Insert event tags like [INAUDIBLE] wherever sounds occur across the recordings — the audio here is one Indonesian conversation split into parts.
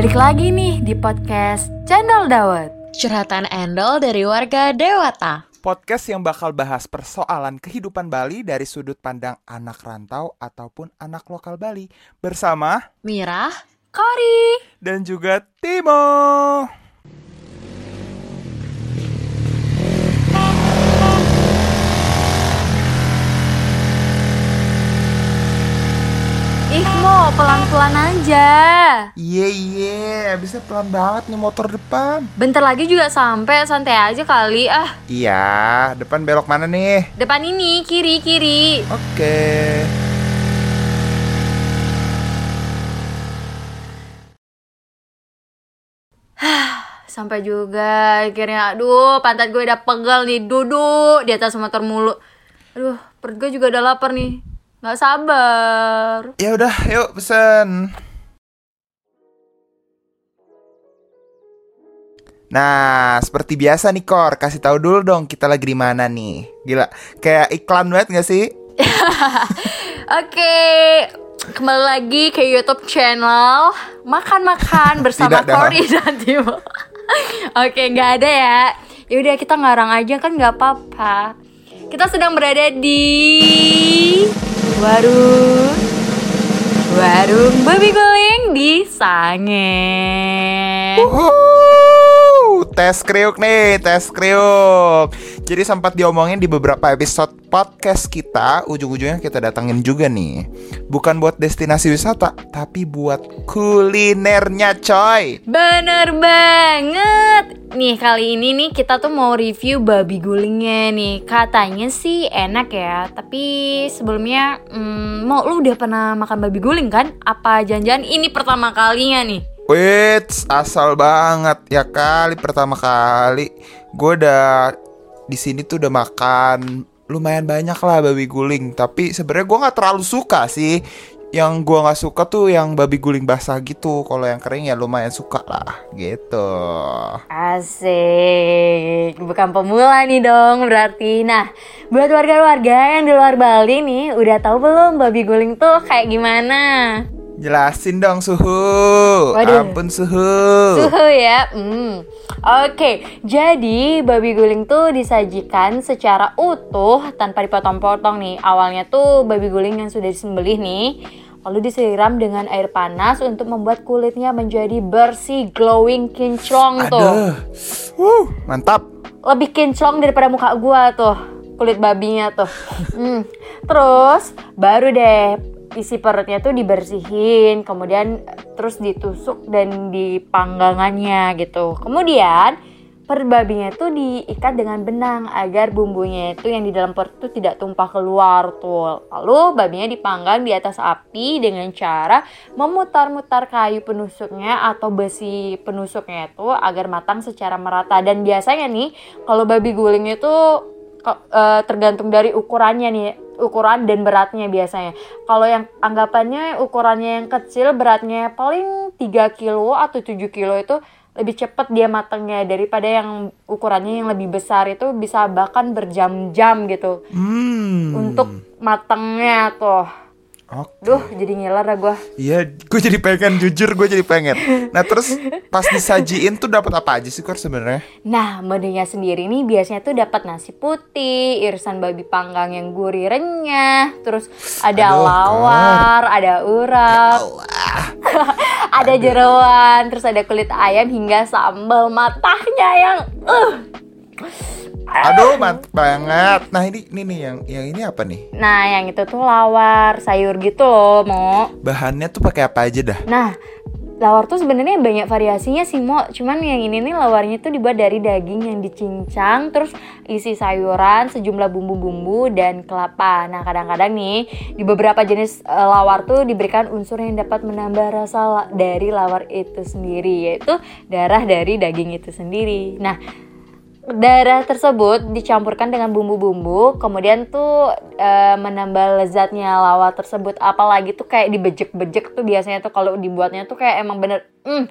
Balik lagi nih di podcast Channel Dawet. Curhatan Endol dari warga Dewata. Podcast yang bakal bahas persoalan kehidupan Bali dari sudut pandang anak rantau ataupun anak lokal Bali bersama Mirah, Kori. dan juga Timo. Ih Mo, pelan-pelan aja. Iya iya, bisa pelan banget nih motor depan. Bentar lagi juga sampai, santai aja kali. Ah, Iya, depan belok mana nih? depan ini, kiri, kiri. Oke. [SIGHS] Sampai juga akhirnya, aduh pantat gue udah pegal nih, duduk di atas motor mulu. Aduh, perut gue juga udah lapar nih. Nggak sabar. Ya udah, yuk pesen. Nah, seperti biasa nih Kor, kasih tahu dulu dong kita lagi di mana nih. Gila, kayak iklan banget gak sih? [LAUGHS] Oke, kembali lagi ke YouTube channel Makan-makan [LAUGHS] bersama. Cory dan Timo. Oke, nggak ada ya. Yaudah kita ngarang aja kan nggak apa-apa. Kita sedang berada di warung warung babi guling di Sange. Wuhu, tes kriuk nih, tes kriuk. Jadi sempat diomongin di beberapa episode podcast kita, ujung-ujungnya kita datangin juga nih. Bukan buat destinasi wisata, tapi buat kulinernya coy. Bener banget Nih kali ini nih kita tuh mau review babi gulingnya nih Katanya sih enak ya Tapi sebelumnya hmm, Mau lu udah pernah makan babi guling kan? Apa jangan-jangan ini pertama kalinya nih? Wait, asal banget ya kali pertama kali gue udah di sini tuh udah makan lumayan banyak lah babi guling. Tapi sebenarnya gue nggak terlalu suka sih. Yang gue nggak suka tuh yang babi guling basah gitu. Kalau yang kering ya lumayan suka lah gitu. Asik Bukan pemula nih dong berarti Nah buat warga-warga yang di luar Bali nih Udah tahu belum babi guling tuh kayak gimana? Jelasin dong suhu. Waduh. Ampun suhu. Suhu ya. Hmm. Oke, jadi babi guling tuh disajikan secara utuh tanpa dipotong-potong nih. Awalnya tuh babi guling yang sudah disembelih nih, lalu disiram dengan air panas untuk membuat kulitnya menjadi bersih, glowing, kinclong tuh. Aduh. Wuh, mantap. Lebih kinclong daripada muka gua tuh, kulit babinya tuh. Hmm. Terus baru deh isi perutnya tuh dibersihin, kemudian terus ditusuk dan dipanggangannya gitu. Kemudian perut babinya tuh diikat dengan benang agar bumbunya itu yang di dalam perut tuh tidak tumpah keluar tuh. Lalu babinya dipanggang di atas api dengan cara memutar-mutar kayu penusuknya atau besi penusuknya itu agar matang secara merata. Dan biasanya nih kalau babi guling itu eh, tergantung dari ukurannya nih ukuran dan beratnya biasanya. Kalau yang anggapannya ukurannya yang kecil beratnya paling 3 kilo atau 7 kilo itu lebih cepat dia matangnya. Daripada yang ukurannya yang lebih besar itu bisa bahkan berjam-jam gitu. Hmm. untuk matangnya tuh Oke. duh jadi ngiler dah gue Iya, gue jadi pengen jujur, gue jadi pengen. Nah terus pas disajiin tuh dapat apa aja sih kor sebenarnya? Nah, menunya sendiri nih biasanya tuh dapat nasi putih, irisan babi panggang yang gurih renyah, terus ada Aduh, lawar, ada urap, [LAUGHS] ada jeroan, terus ada kulit ayam hingga sambal matahnya yang uh. Aduh, mantap banget. Nah ini, ini nih yang yang ini apa nih? Nah, yang itu tuh lawar, sayur gitu loh, Mo. Bahannya tuh pakai apa aja dah? Nah, lawar tuh sebenarnya banyak variasinya sih, Mo. Cuman yang ini nih lawarnya tuh dibuat dari daging yang dicincang, terus isi sayuran, sejumlah bumbu-bumbu dan kelapa. Nah, kadang-kadang nih di beberapa jenis eh, lawar tuh diberikan unsur yang dapat menambah rasa la- dari lawar itu sendiri, yaitu darah dari daging itu sendiri. Nah, darah tersebut dicampurkan dengan bumbu-bumbu kemudian tuh eh, menambah lezatnya lawar tersebut. Apalagi tuh kayak dibejek-bejek tuh biasanya tuh kalau dibuatnya tuh kayak emang bener mm,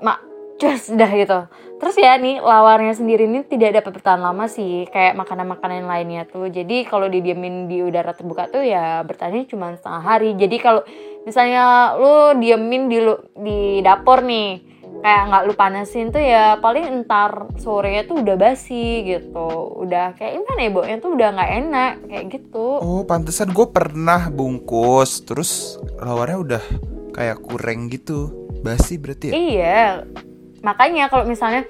mak just dah gitu. Terus ya nih lawarnya sendiri ini tidak dapat bertahan lama sih kayak makanan-makanan lainnya tuh. Jadi kalau didiamin di udara terbuka tuh ya bertahannya cuma setengah hari. Jadi kalau misalnya lu diemin di lu- di dapur nih kayak nggak lu panasin tuh ya paling entar sorenya tuh udah basi gitu udah kayak gimana ya baunya tuh udah nggak enak kayak gitu Oh, pantesan gue pernah bungkus, terus lawarnya udah kayak kurang gitu. Basi berarti ya? Iya, makanya kalau misalnya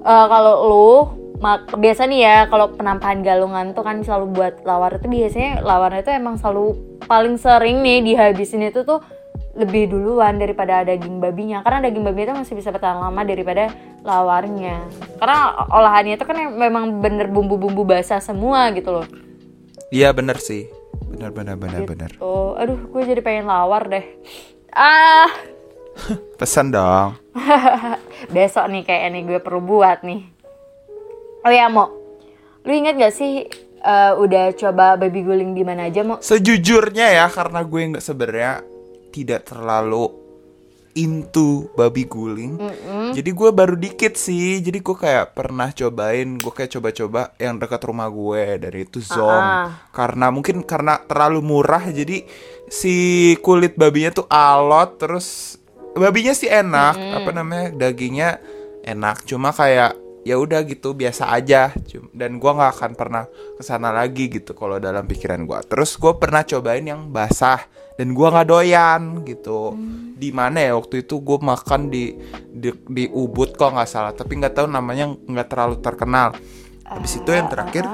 eh, kalau lu mak- biasa nih ya kalau penampahan galungan tuh kan selalu buat lawar itu biasanya lawarnya itu emang selalu paling sering nih dihabisin itu tuh lebih duluan daripada daging babinya. Karena daging babi itu masih bisa bertahan lama daripada lawarnya. Karena olahannya itu kan memang bener bumbu-bumbu basah semua gitu loh. Iya bener sih. Bener bener bener bener. tuh aduh gue jadi pengen lawar deh. Ah. [LAUGHS] Pesan dong. [LAUGHS] besok nih kayak nih gue perlu buat nih. Oh ya mo. Lu inget gak sih eh, udah coba baby guling di mana aja mo? Sejujurnya ya karena gue nggak sebenarnya tidak terlalu into babi guling. Jadi gue baru dikit sih. Jadi gue kayak pernah cobain, gue kayak coba-coba yang dekat rumah gue dari itu Zong. Ah. Karena mungkin karena terlalu murah jadi si kulit babinya tuh alot terus babinya sih enak, apa namanya? dagingnya enak. Cuma kayak ya udah gitu biasa aja dan gua nggak akan pernah ke sana lagi gitu kalau dalam pikiran gua terus gue pernah cobain yang basah dan gua nggak doyan gitu. Di mana ya waktu itu gue makan di di, di Ubud kok nggak salah. Tapi nggak tahu namanya nggak terlalu terkenal. Habis itu yang terakhir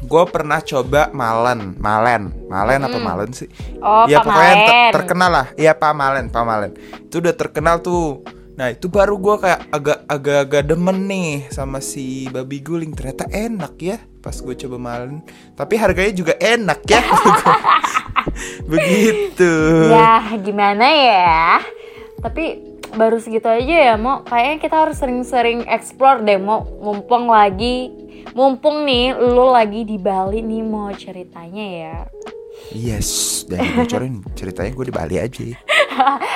gue pernah coba malen. Malen. Malen apa malen sih? Oh, ya Pak pokoknya yang ter- Malen. terkenal lah. Iya pak malen pak malen. Itu udah terkenal tuh. Nah itu baru gue kayak agak agak-agak demen nih sama si babi guling. Ternyata enak ya pas gue coba malen. Tapi harganya juga enak ya [LAUGHS] [LAUGHS] begitu. Ya gimana ya? Tapi baru segitu aja ya mo. Kayaknya kita harus sering-sering explore deh mo. Mumpung lagi mumpung nih lu lagi di Bali nih mau ceritanya ya yes dan bocorin ceritanya gue di Bali aja [LAUGHS]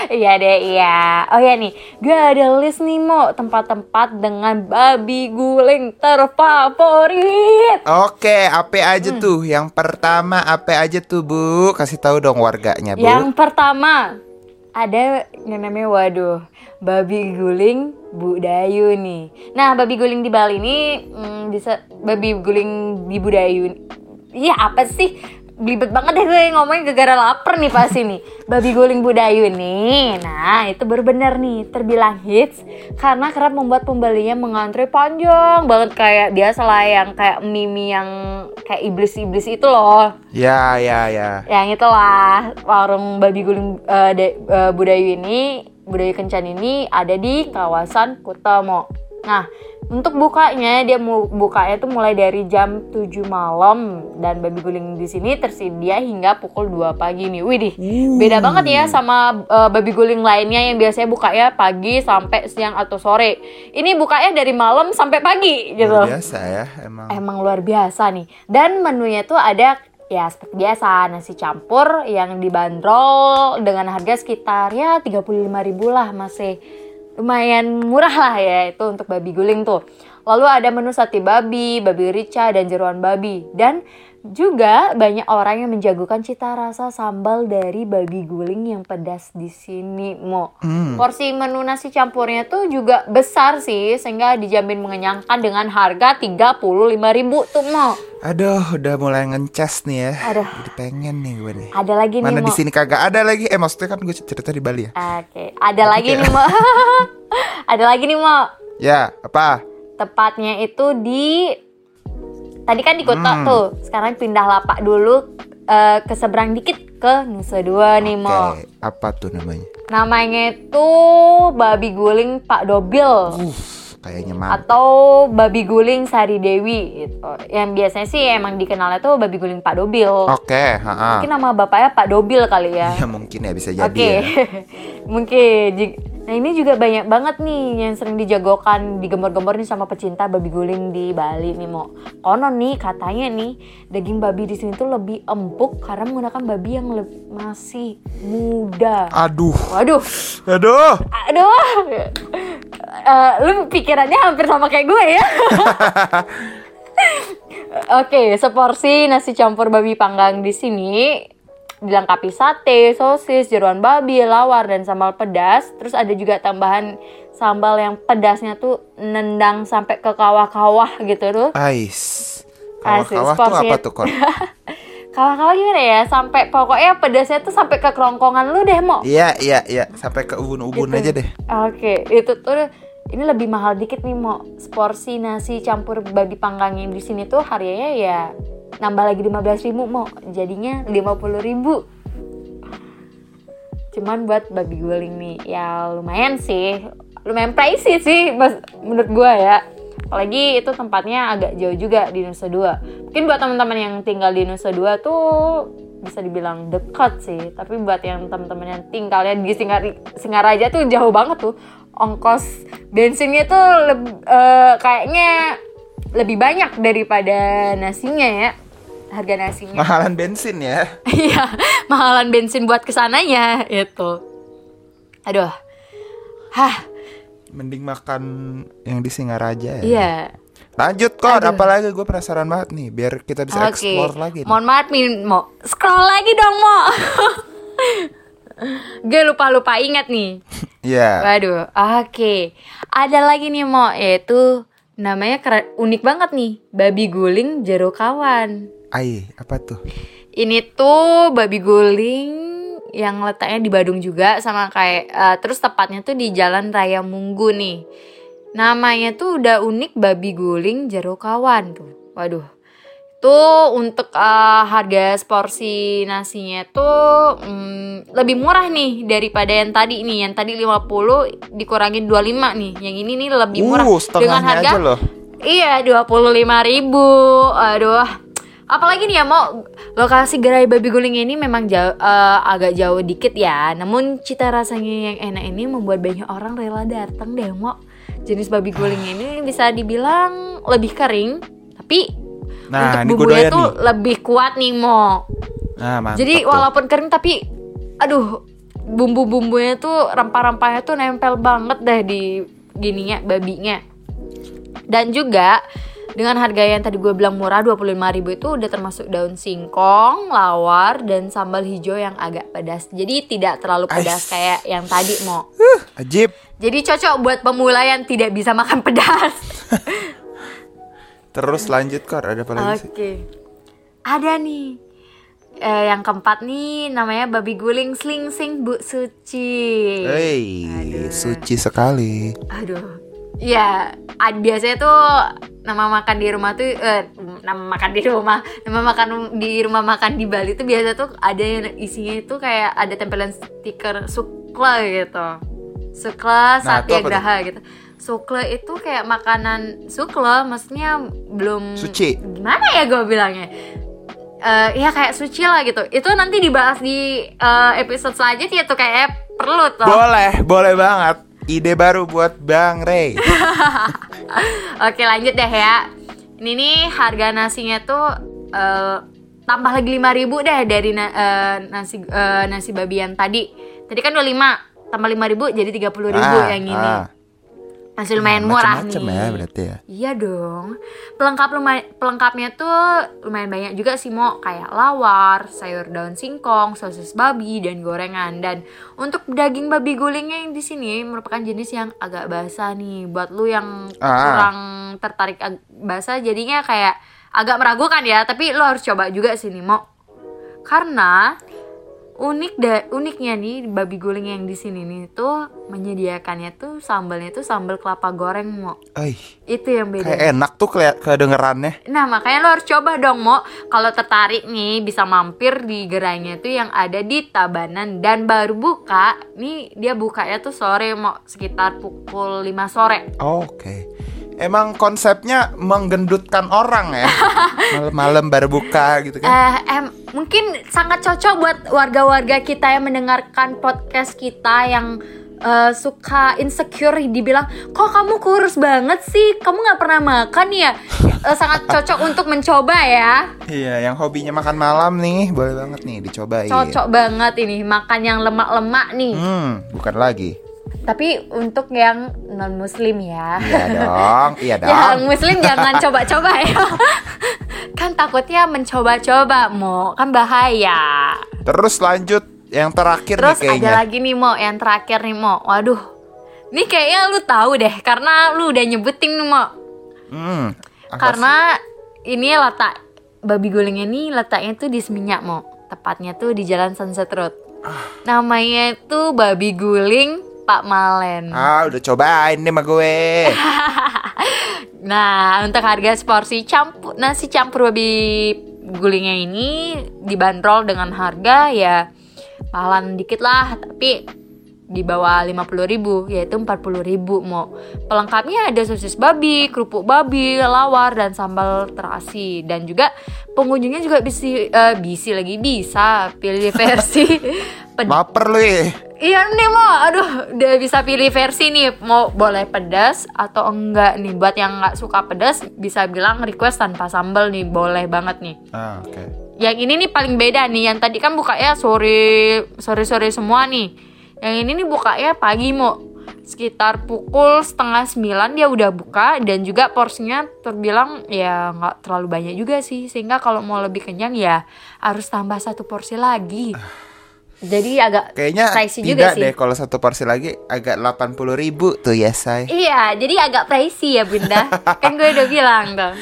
Iya deh, iya. Oh ya nih, gue ada list nih mo tempat-tempat dengan babi guling terfavorit. Oke, apa aja Hmm. tuh? Yang pertama apa aja tuh, Bu? Kasih tahu dong warganya, Bu. Yang pertama ada yang namanya waduh babi guling Budayu nih. Nah babi guling di Bali ini hmm, bisa babi guling di Budayu. Iya apa sih? Belibet banget deh gue ngomongin gara-gara lapar nih pasti nih Babi guling Budayu nih Nah itu baru bener nih Terbilang hits Karena kerap membuat pembelinya mengantri panjang banget Kayak biasa lah yang kayak mimi yang Kayak iblis-iblis itu loh Ya, ya, ya. yang itulah warung babi guling eh, de- eh, Budayu ini Budayu Kencan ini ada di kawasan Kutomo. Nah, untuk bukanya dia bukanya tuh mulai dari jam 7 malam dan babi guling di sini tersedia hingga pukul 2 pagi nih. Widih, beda banget ya sama eh, babi guling lainnya yang biasanya bukanya pagi sampai siang atau sore. Ini bukanya dari malam sampai pagi gitu Luar biasa ya, emang. emang luar biasa nih. Dan menunya tuh ada ya seperti biasa nasi campur yang dibanderol dengan harga sekitar ya 35.000 lah masih lumayan murah lah ya itu untuk babi guling tuh. Lalu ada menu sate babi, babi rica dan jeruan babi dan juga banyak orang yang menjagokan cita rasa sambal dari babi guling yang pedas di sini, Mo. Porsi menu nasi campurnya tuh juga besar sih sehingga dijamin mengenyangkan dengan harga 35.000 tuh, Mo. Aduh, udah mulai ngencas nih ya. Aduh. Jadi pengen nih gue nih. Ada lagi nih, Mana Mo. di sini kagak ada lagi? Eh, maksudnya kan gue cerita di Bali ya. Oke, ada lagi nih, Mo. [LAUGHS] ada lagi nih, Mo. Ya, apa? Tepatnya itu di tadi kan di kota Hmm. tuh. Sekarang pindah lapak dulu eh, ke seberang dikit ke Nusa Dua nih, Mo. Oke, apa tuh namanya? Namanya itu babi guling Pak Dobil. Uh, kayaknya mantap. atau babi guling Sari Dewi gitu. Yang biasanya sih emang dikenalnya tuh babi guling Pak Dobil. Oke, ha Mungkin nama bapaknya Pak Dobil kali ya. Ya mungkin ya bisa jadi Oke. ya. [LAUGHS] Mungkin. Nah, ini juga banyak banget nih yang sering dijagokan, digembor-gembor nih sama pecinta babi guling di Bali nih, Mo. Konon nih katanya nih, daging babi di sini tuh lebih empuk karena menggunakan babi yang masih muda. Aduh. Waduh. Aduh. Aduh. Eh, lu pikirannya hampir sama kayak gue ya. [LAUGHS] Oke, seporsi nasi campur babi panggang di sini dilengkapi sate, sosis, jeruan babi, lawar dan sambal pedas. Terus ada juga tambahan sambal yang pedasnya tuh nendang sampai ke kawah-kawah gitu tuh. Ais. Kawah-kawah tuh apa tuh, Kor? [LAUGHS] Kawah-kawah gimana ya? Sampai pokoknya pedasnya tuh sampai ke kerongkongan lu deh, Mo. Iya, iya, iya. Sampai ke ubun-ubun Gitu. aja deh. Oke, itu tuh ini lebih mahal dikit nih mau seporsi nasi campur babi panggang yang di sini tuh harganya ya nambah lagi 15.000 ribu mau jadinya 50.000 ribu. Cuman buat babi guling nih ya lumayan sih. Lumayan pricey sih mas, menurut gua ya. Apalagi itu tempatnya agak jauh juga di Nusa Dua. Mungkin buat teman-teman yang tinggal di Nusa Dua tuh bisa dibilang dekat sih. Tapi buat yang teman-teman yang tinggalnya di Singar Singaraja tuh jauh banget tuh ongkos bensinnya tuh leb- eh, kayaknya lebih banyak daripada nasinya ya harga nasinya Mahalan bensin ya. [LAUGHS] Iya, mahalan bensin buat ke sananya itu. Aduh, hah, Mending makan yang di Singaraja ya. iya. Lanjut, Kor. Aduh. Apalagi gue penasaran banget nih. Biar kita bisa Oke, explore lagi. nih. mohon maaf nih, mau scroll lagi dong, mau. [LAUGHS] [LAUGHS] Gue lupa-lupa ingat nih. [LAUGHS] Iya. Waduh, oke. Ada lagi nih, mau yaitu namanya keren, unik banget nih, babi guling jeruk kawan. Ai, apa tuh? Ini tuh babi guling yang letaknya di Badung juga sama kayak eh, terus tepatnya tuh di Jalan Raya Munggu nih. Namanya tuh udah unik babi guling jeruk kawan tuh. Waduh. Tuh untuk eh, harga seporsi nasinya tuh mm, lebih murah nih daripada yang tadi nih. Yang tadi 50 dikurangin 25 nih. Yang ini nih lebih murah Uh, setengahnya aja loh. Iya, 25.000 ribu. Aduh. Apalagi nih ya mau lokasi gerai babi guling ini memang jauh, eh, agak jauh dikit ya. Namun cita rasanya yang enak ini membuat banyak orang rela datang deh mau. Jenis babi guling ini bisa dibilang lebih kering, tapi Nah, untuk bumbunya tuh nih. lebih kuat nih mau. Nah, mantap Jadi tuh. walaupun kering tapi aduh bumbu-bumbunya tuh rempah-rempahnya tuh nempel banget deh di gininya babinya. Dan juga dengan harga yang tadi gue bilang murah 25.000 itu udah termasuk daun singkong, lawar dan sambal hijau yang agak pedas. Jadi tidak terlalu pedas Ais. kayak yang tadi mau. Ajib. Jadi cocok buat pemula yang tidak bisa makan pedas. [LAUGHS] Terus lanjut, Kor. Ada apa lagi Oke. sih? Ada nih. Eh, yang keempat nih namanya babi guling slingsing Bu Suci. Hei, suci sekali. Aduh. Ya, ad- biasanya tuh nama makan di rumah tuh eh, nama makan di rumah, nama makan di rumah makan di Bali tuh biasa tuh ada yang isinya itu kayak ada tempelan stiker sukle gitu. Sukle Nah, tuh? satyagraha gitu. Sukle itu kayak makanan sukle maksudnya belum Suci. Gimana ya gue bilangnya? Eh ya kayak suci lah gitu. Itu nanti dibahas di eh, episode selanjutnya tuh kayak perlu tuh. Boleh, boleh banget. Ide baru buat Bang Ray. [LAUGHS] Oke lanjut deh ya Ini nih harga nasinya tuh eh, Tambah lagi 5000 deh dari na- eh, nasi eh, nasi babi yang tadi Tadi kan 25 Tambah 5000 jadi 30000 Ah, yang ini ah. Masih lumayan murah nih. Macem-macem ya berarti ya. Iya dong. Pelengkap lumay- Pelengkapnya tuh lumayan banyak juga sih mau Kayak lawar, sayur daun singkong, sosis babi, dan gorengan. Dan untuk daging babi gulingnya yang di sini merupakan jenis yang agak basah nih. Buat lu yang Ah. kurang tertarik basah jadinya kayak agak meragukan ya. Tapi lu harus coba juga sih nih mau Karena unik da uniknya nih babi guling yang di sini nih tuh menyediakannya tuh sambalnya tuh sambal kelapa goreng mau Ay, itu yang beda. kayak enak tuh keliat kedengerannya. Nah makanya lo harus coba dong Mo Kalau tertarik nih bisa mampir di gerainya tuh yang ada di Tabanan Dan baru buka Nih dia bukanya tuh sore Mo Sekitar pukul 5 sore Oke. Emang konsepnya menggendutkan orang ya. [LAUGHS] Malam-malam baru buka gitu kan. eh, em, Mungkin sangat cocok buat warga-warga kita yang mendengarkan podcast kita yang eh, suka insecure dibilang kok kamu kurus banget sih kamu nggak pernah makan ya [LAUGHS] Eh, sangat cocok untuk mencoba ya Iya, yang hobinya makan malam nih, boleh banget nih dicobain. cocok banget ini makan yang lemak-lemak nih Hmm, bukan lagi. Tapi untuk yang non muslim ya. Iya [LAUGHS] dong, iya dong. Yang muslim jangan coba-coba ya. [LAUGHS] kan takutnya mencoba-coba mau kan bahaya. Terus lanjut yang terakhir Terus nih kayaknya. ada lagi nih Mo, yang terakhir nih Mo. Waduh. Ini kayaknya lu tahu deh karena lu udah nyebutin nih Mo. Hmm. Karena ini letak babi gulingnya ini letaknya tuh di Seminyak Mo. Tepatnya tuh di Jalan Sunset Road. Namanya tuh babi guling Pak Malen. Ah, udah cobain deh sama gue. [LAUGHS] Nah, untuk harga seporsi campur nasi campur babi gulingnya ini dibanderol dengan harga ya mahalan dikit lah, tapi di bawah 50.000 ribu yaitu 40.000 ribu mau pelengkapnya ada sosis babi kerupuk babi lawar dan sambal terasi dan juga pengunjungnya juga bisa eh, bisi lagi bisa pilih versi [LAUGHS] ped- Baper lu ya. Iya nih mau, aduh udah bisa pilih versi nih mau boleh pedas atau enggak nih buat yang nggak suka pedas bisa bilang request tanpa sambal nih boleh banget nih. Ah, oke. Yang ini nih paling beda nih yang tadi kan bukanya sore sore sore semua nih. Yang ini nih bukanya pagi mau sekitar pukul setengah sembilan dia udah buka dan juga porsinya terbilang ya nggak terlalu banyak juga sih sehingga kalau mau lebih kenyang ya harus tambah satu porsi lagi. Jadi agak Kayaknya pricey tidak juga sih. deh kalau satu porsi lagi agak 80 ribu tuh ya say. Iya, jadi agak pricey ya bunda [LAUGHS] Kan gue udah bilang tuh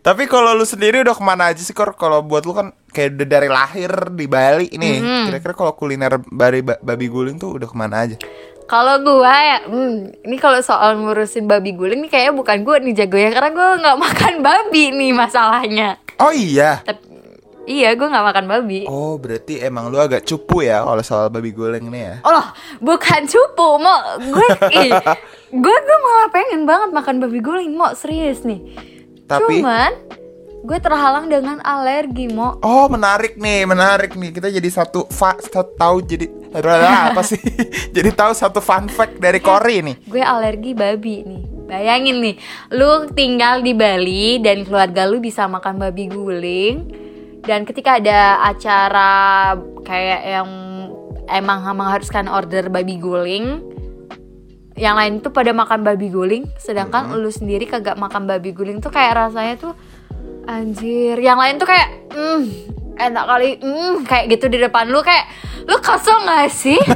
Tapi kalau lu sendiri udah ke mana aja sih Kor? Kalau buat lu kan kayak udah dari lahir di Bali nih. Mm-hmm. Kira-kira kalau kuliner bari babi guling tuh udah ke mana aja? Kalau gue ya, hmm, ini kalau soal ngurusin babi guling nih kayaknya bukan gue nih jagonya Karena gue nggak makan babi nih masalahnya Oh iya. Tapi, Iya, gue nggak makan babi Oh berarti emang lu agak cupu ya kalau soal babi guling nih ya? Oh, bukan cupu, mau gue, gue gue malah pengen banget makan babi guling, mau serius nih. Tapi- Cuman, gue terhalang dengan alergi, mau. Oh menarik nih, menarik nih. Kita jadi satu fa tahu jadi apa sih? [LAUGHS] jadi tahu satu fun fact dari Kori nih. gue alergi babi nih bayangin nih lu tinggal di Bali dan keluarga lu bisa makan babi guling dan ketika ada acara kayak yang emang mengharuskan order babi guling yang lain tuh pada makan babi guling sedangkan lu sendiri kagak makan babi guling tuh kayak rasanya tuh anjir yang lain tuh kayak hmm enak kali hmm kayak gitu di depan lu kayak lu kosong gak sih? [LAUGHS]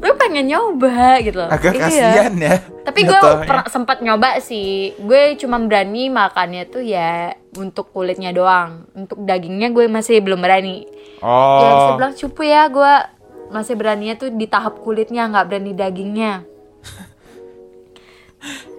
Lu pengen nyoba gitu. Agak Iya. kasihan ya. tapi gue sempat nyoba sih. Gue cuma berani makannya tuh ya untuk kulitnya doang. Untuk dagingnya gue masih belum berani. Ya bisa Oh. bilang cupu ya gue masih beraninya tuh di tahap kulitnya nggak berani dagingnya [LAUGHS]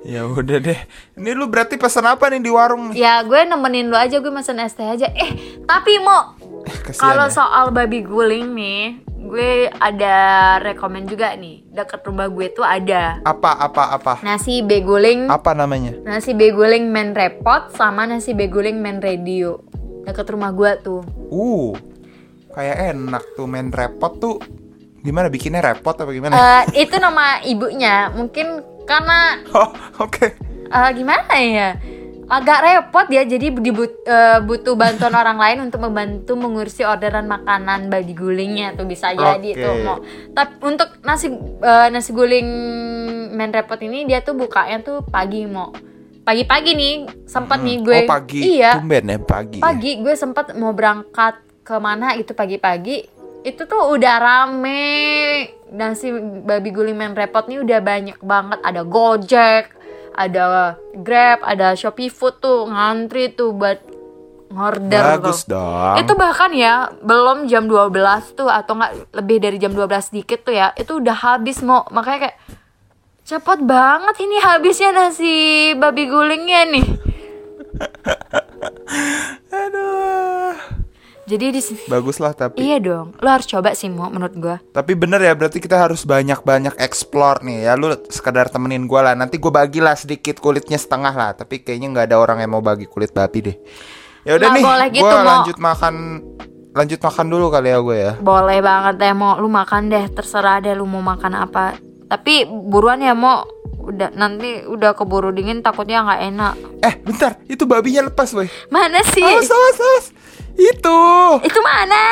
Ya udah deh. Ini lu berarti pesan apa nih di warung ya gue nemenin lu aja gue mesen es teh aja eh tapi mau Kasihan kalau ya. soal babi guling nih gue ada rekomen juga nih deket rumah gue tuh ada Apa apa apa? nasi beguling Apa namanya? nasi beguling men repot sama nasi beguling men radio deket rumah gue tuh Uh. Kayak enak tuh main repot tuh. Gimana bikinnya repot apa gimana? Eh, itu nama ibunya mungkin karena Oh, oke. eh, gimana ya agak repot ya jadi dibut- eh, butuh bantuan orang lain untuk membantu mengurusi orderan makanan babi gulingnya tuh bisa jadi Oke. tuh mau tapi untuk nasi eh, nasi guling men repot ini dia tuh bukanya tuh pagi mau pagi-pagi nih sempat nih gue oh, pagi. iya Tumben ya pagi. ya. pagi gue sempat mau berangkat ke mana itu pagi-pagi itu tuh udah rame nasi babi guling men repot nih udah banyak banget ada gojek ada grab ada shopee food tuh ngantri tuh buat ngorder Bagus tuh. dong. itu bahkan ya belum jam 12 tuh atau nggak lebih dari jam 12 dikit tuh ya itu udah habis mau makanya kayak cepet banget ini habisnya nasi babi gulingnya nih [LAUGHS] Aduh. Jadi di sini Bagus lah tapi. Iya dong, lo harus coba sih mau menurut gua. Tapi bener ya berarti kita harus banyak-banyak explore nih ya Lu sekedar temenin gue lah Nanti gue bagilah sedikit kulitnya setengah lah Tapi kayaknya nggak ada orang yang mau bagi kulit babi deh Ya udah nih boleh gitu, Gue Mo. lanjut makan Lanjut makan dulu kali ya gue ya Boleh banget deh mau lu makan deh, terserah deh lu mau makan apa. Tapi buruan ya mau udah nanti udah keburu dingin takutnya nggak enak. Eh bentar itu babinya lepas boy Mana sih? Awas awas awas Itu Itu mana?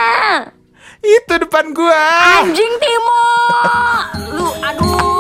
Itu depan gua Anjing Timo. Lu aduh